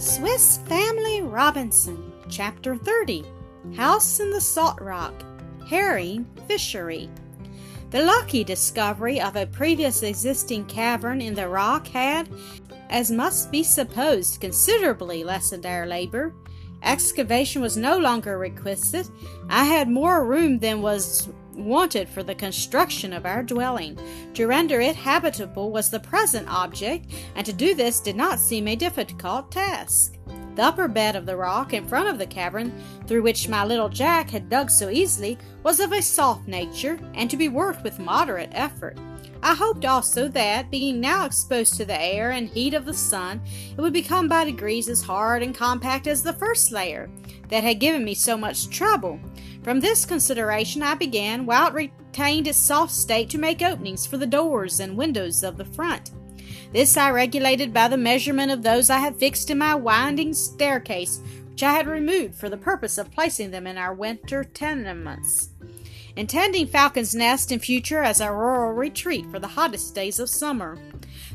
Swiss Family Robinson, Chapter 30 House in the Salt Rock, Herring Fishery. The lucky discovery of a previous existing cavern in the rock had, as must be supposed, considerably lessened our labor. Excavation was no longer requisite. I had more room than was wanted for the construction of our dwelling. To render it habitable was the present object, and to do this did not seem a difficult task. The upper bed of the rock in front of the cavern, through which my little Jack had dug so easily, was of a soft nature, and to be worked with moderate effort. I hoped also that, being now exposed to the air and heat of the sun, it would become by degrees as hard and compact as the first layer, that had given me so much trouble. From this consideration, I began, while it retained its soft state, to make openings for the doors and windows of the front. This I regulated by the measurement of those I had fixed in my winding staircase, which I had removed for the purpose of placing them in our winter tenements intending Falcon's Nest in future as a rural retreat for the hottest days of summer.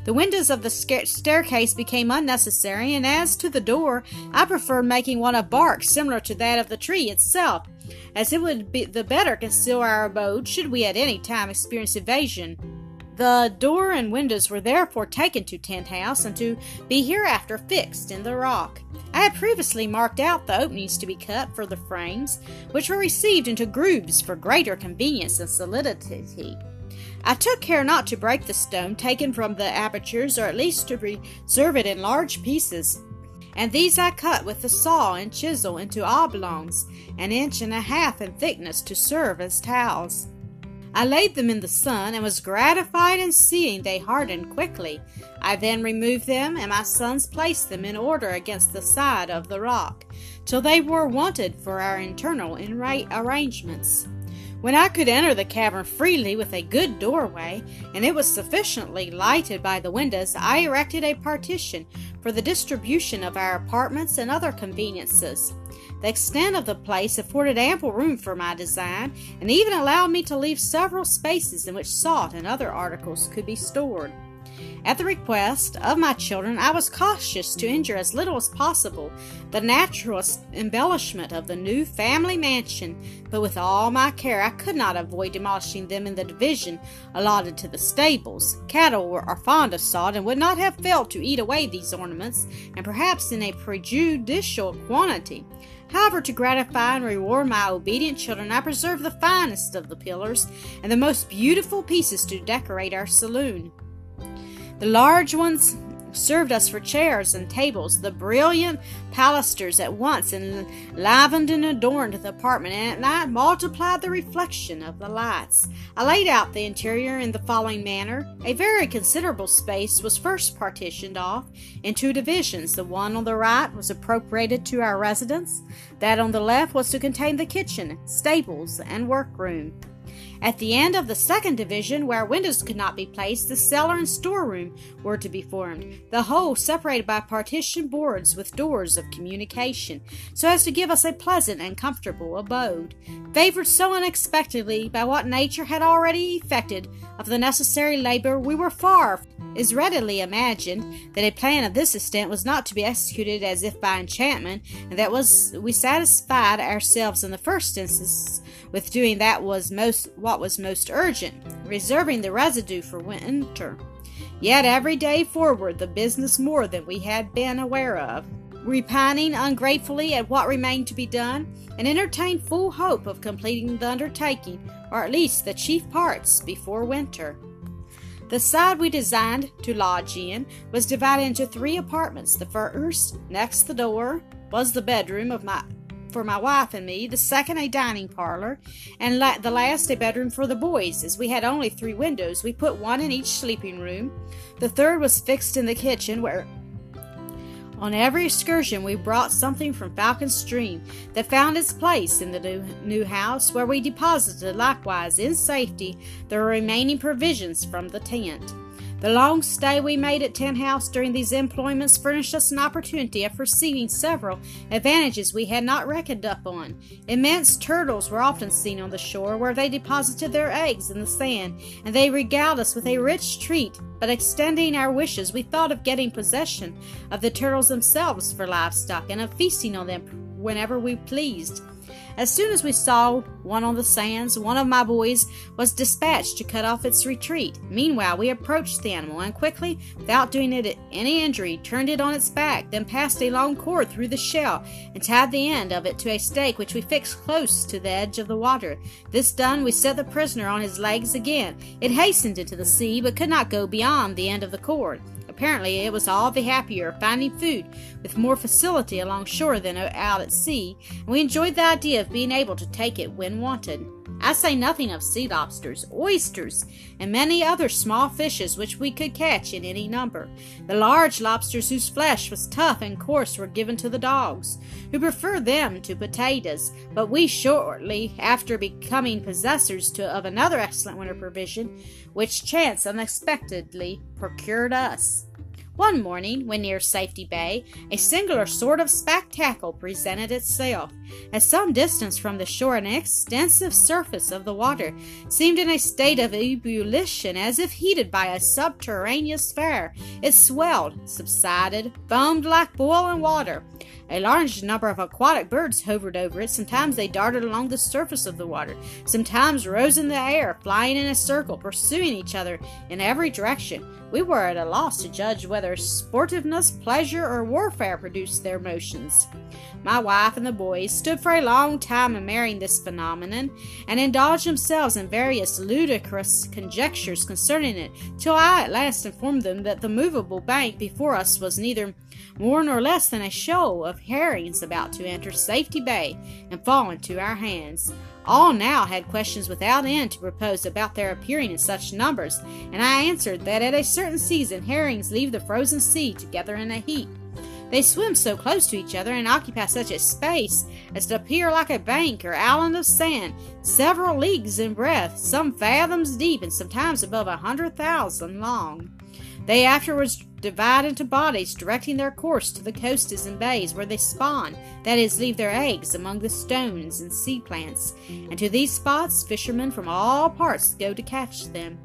The windows of the staircase became unnecessary, and as to the door, I preferred making one of bark similar to that of the tree itself, as it would be the better conceal our abode should we at any time experience invasion. The door and windows were therefore taken to Tent House and to be hereafter fixed in the rock. I had previously marked out the openings to be cut for the frames, which were received into grooves for greater convenience and solidity. I took care not to break the stone taken from the apertures, or at least to preserve it in large pieces, and these I cut with the saw and chisel into oblongs, an inch and a half in thickness, to serve as towels. I laid them in the sun and was gratified in seeing they hardened quickly. I then removed them, and my sons placed them in order against the side of the rock, till they were wanted for our internal arrangements. When I could enter the cavern freely with a good doorway, and it was sufficiently lighted by the windows, I erected a partition for the distribution of our apartments and other conveniences. The extent of the place afforded ample room for my design, and even allowed me to leave several spaces in which salt and other articles could be stored. At the request of my children, I was cautious to injure as little as possible the natural embellishment of the new family mansion, but with all my care I could not avoid demolishing them in the division allotted to the stables. Cattle are fond of salt and would not have failed to eat away these ornaments, and perhaps in a prejudicial quantity. However, to gratify and reward my obedient children, I preserved the finest of the pillars and the most beautiful pieces to decorate our saloon. The large ones served us for chairs and tables. The brilliant pilasters at once enlivened and adorned the apartment, and at night multiplied the reflection of the lights. I laid out the interior in the following manner. A very considerable space was first partitioned off in two divisions. The one on the right was appropriated to our residence, that on the left was to contain the kitchen, stables, and workroom. At the end of the second division, where windows could not be placed, the cellar and storeroom were to be formed, the whole separated by partition boards with doors of communication, so as to give us a pleasant and comfortable abode. Favored so unexpectedly by what nature had already effected of the necessary labor, we were far is readily imagined that a plan of this extent was not to be executed as if by enchantment, and that was we satisfied ourselves in the first instance with doing that was most what was most urgent, reserving the residue for winter. Yet every day forward the business more than we had been aware of, repining ungratefully at what remained to be done, and entertained full hope of completing the undertaking, or at least the chief parts, before winter. The side we designed to lodge in was divided into three apartments. The first, next the door, was the bedroom of my for my wife and me, the second a dining parlor, and la- the last a bedroom for the boys. As we had only three windows, we put one in each sleeping room. The third was fixed in the kitchen, where on every excursion we brought something from Falcon Stream that found its place in the new, new house, where we deposited likewise in safety the remaining provisions from the tent. The long stay we made at Tent House during these employments furnished us an opportunity of receiving several advantages we had not reckoned upon. Immense turtles were often seen on the shore, where they deposited their eggs in the sand, and they regaled us with a rich treat. But extending our wishes, we thought of getting possession of the turtles themselves for livestock, and of feasting on them whenever we pleased. As soon as we saw one on the sands, one of my boys was dispatched to cut off its retreat. Meanwhile, we approached the animal and quickly, without doing it any injury, turned it on its back, then passed a long cord through the shell and tied the end of it to a stake which we fixed close to the edge of the water. This done, we set the prisoner on his legs again. It hastened into the sea, but could not go beyond the end of the cord. Apparently, it was all the happier finding food with more facility along shore than out at sea, and we enjoyed the idea of being able to take it when wanted. I say nothing of sea lobsters, oysters, and many other small fishes which we could catch in any number. The large lobsters whose flesh was tough and coarse were given to the dogs, who preferred them to potatoes, but we shortly after becoming possessors to, of another excellent winter provision, which chance unexpectedly procured us. One morning, when near Safety Bay, a singular sort of spectacle presented itself. At some distance from the shore, an extensive surface of the water seemed in a state of ebullition as if heated by a subterraneous fire. It swelled, subsided, foamed like boiling water. A large number of aquatic birds hovered over it. Sometimes they darted along the surface of the water, sometimes rose in the air, flying in a circle, pursuing each other in every direction. We were at a loss to judge whether sportiveness, pleasure, or warfare produced their motions. My wife and the boys stood for a long time admiring this phenomenon, and indulged themselves in various ludicrous conjectures concerning it, till I at last informed them that the movable bank before us was neither more nor less than a shoal of herrings about to enter Safety Bay and fall into our hands. All now had questions without end to propose about their appearing in such numbers, and I answered that at a certain season herrings leave the frozen sea together in a heap. They swim so close to each other and occupy such a space as to appear like a bank or island of sand, several leagues in breadth, some fathoms deep, and sometimes above a hundred thousand long. They afterwards divide into bodies, directing their course to the coasts and bays where they spawn, that is, leave their eggs among the stones and sea plants. And to these spots fishermen from all parts go to catch them.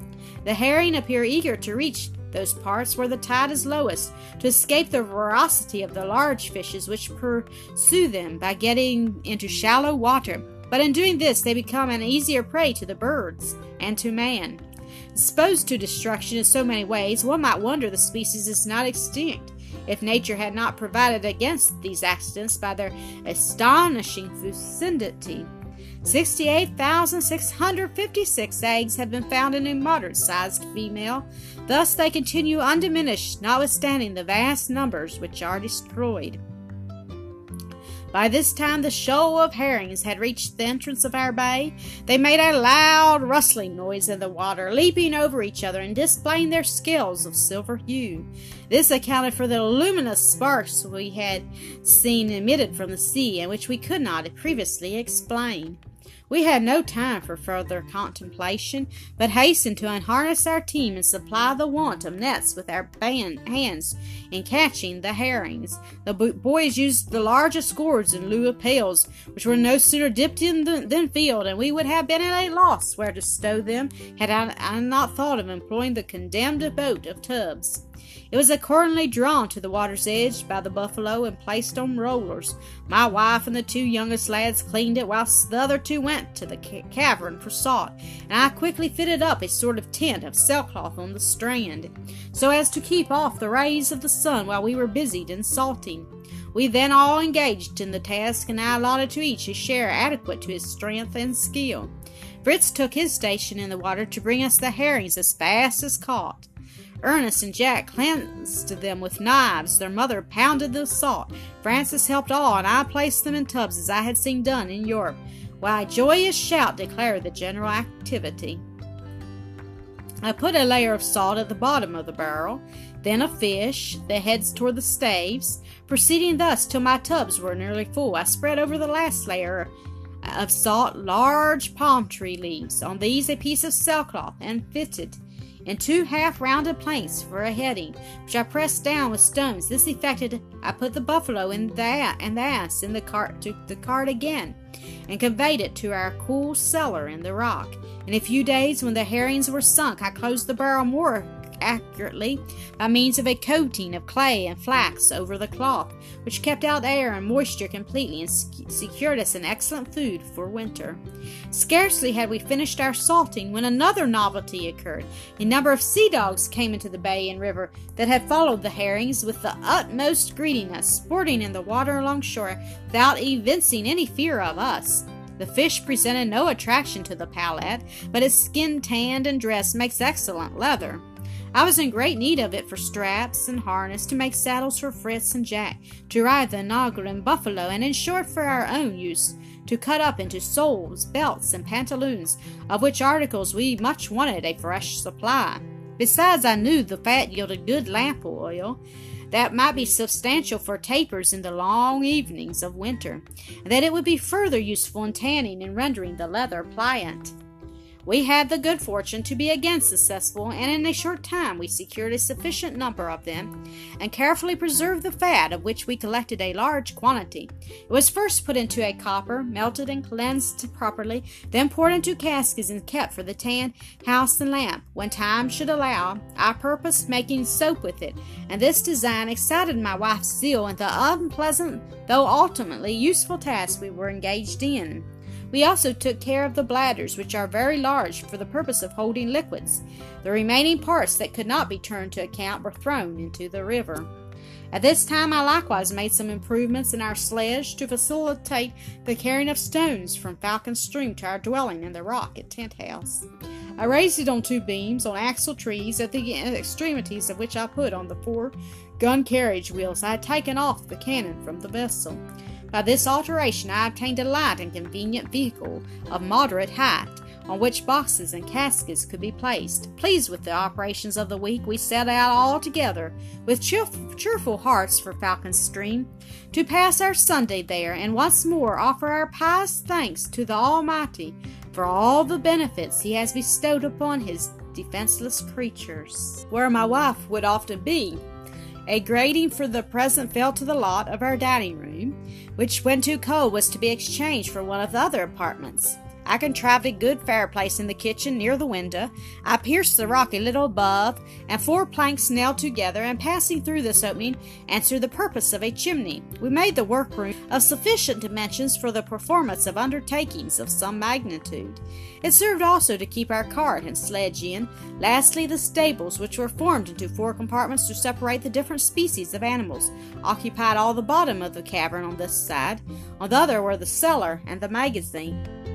The herring appear eager to reach those parts where the tide is lowest, to escape the voracity of the large fishes which pursue them by getting into shallow water. But in doing this, they become an easier prey to the birds and to man. Exposed to destruction in so many ways, one might wonder the species is not extinct if nature had not provided against these accidents by their astonishing fecundity. 68,656 eggs have been found in a moderate sized female. Thus, they continue undiminished, notwithstanding the vast numbers which are destroyed. By this time, the shoal of herrings had reached the entrance of our bay. They made a loud rustling noise in the water, leaping over each other and displaying their scales of silver hue. This accounted for the luminous sparks we had seen emitted from the sea, and which we could not previously explain. We had no time for further contemplation, but hastened to unharness our team and supply the want of nets with our band, hands in catching the herrings. The boys used the largest gourds in lieu of pails, which were no sooner dipped in than filled, and we would have been at a loss where to stow them had I, I not thought of employing the condemned boat of tubs. It was accordingly drawn to the water's edge by the buffalo and placed on rollers. My wife and the two youngest lads cleaned it, whilst the other two went to the ca- cavern for salt, and I quickly fitted up a sort of tent of sailcloth on the strand, so as to keep off the rays of the sun while we were busied in salting. We then all engaged in the task, and I allotted to each a share adequate to his strength and skill. Fritz took his station in the water to bring us the herrings as fast as caught. Ernest and Jack cleansed them with knives. Their mother pounded the salt. Francis helped all, and I placed them in tubs as I had seen done in Europe, while a joyous shout declared the general activity. I put a layer of salt at the bottom of the barrel, then a fish, the heads toward the staves. Proceeding thus till my tubs were nearly full, I spread over the last layer of salt large palm tree leaves. On these a piece of sailcloth, and fitted in two half rounded planks for a heading, which I pressed down with stones. This effected, I put the buffalo and the, and the ass in the cart to the cart again, and conveyed it to our cool cellar in the rock. In a few days, when the herrings were sunk, I closed the barrel more accurately by means of a coating of clay and flax over the cloth, which kept out air and moisture completely and secured us an excellent food for winter. Scarcely had we finished our salting when another novelty occurred. A number of sea dogs came into the bay and river that had followed the herrings with the utmost greediness, sporting in the water along shore without evincing any fear of us. The fish presented no attraction to the palate, but its skin tanned and dressed makes excellent leather. I was in great need of it for straps and harness to make saddles for Fritz and Jack, to ride the onager and buffalo, and in short for our own use, to cut up into soles, belts, and pantaloons, of which articles we much wanted a fresh supply. Besides, I knew the fat yielded good lamp oil that might be substantial for tapers in the long evenings of winter, and that it would be further useful in tanning and rendering the leather pliant. We had the good fortune to be again successful, and in a short time we secured a sufficient number of them, and carefully preserved the fat, of which we collected a large quantity. It was first put into a copper, melted and cleansed properly, then poured into caskets and kept for the tan, house, and lamp. When time should allow, I purposed making soap with it, and this design excited my wife's zeal in the unpleasant, though ultimately useful task we were engaged in. We also took care of the bladders, which are very large for the purpose of holding liquids. The remaining parts that could not be turned to account were thrown into the river. At this time, I likewise made some improvements in our sledge to facilitate the carrying of stones from Falcon Stream to our dwelling in the rock at Tent House. I raised it on two beams on axle trees, at the extremities of which I put on the four gun carriage wheels I had taken off the cannon from the vessel. By this alteration, I obtained a light and convenient vehicle of moderate height, on which boxes and caskets could be placed. Pleased with the operations of the week, we set out all together, with cheerful hearts for Falcon Stream, to pass our Sunday there, and once more offer our pious thanks to the Almighty for all the benefits He has bestowed upon His defenseless creatures. Where my wife would often be, a grating for the present fell to the lot of our dining room, which, when too cold, was to be exchanged for one of the other apartments. I contrived a good fireplace in the kitchen near the window. I pierced the rock a little above, and four planks nailed together and passing through this opening answered the purpose of a chimney. We made the workroom of sufficient dimensions for the performance of undertakings of some magnitude. It served also to keep our cart and sledge in. Lastly, the stables, which were formed into four compartments to separate the different species of animals, occupied all the bottom of the cavern on this side. On the other were the cellar and the magazine.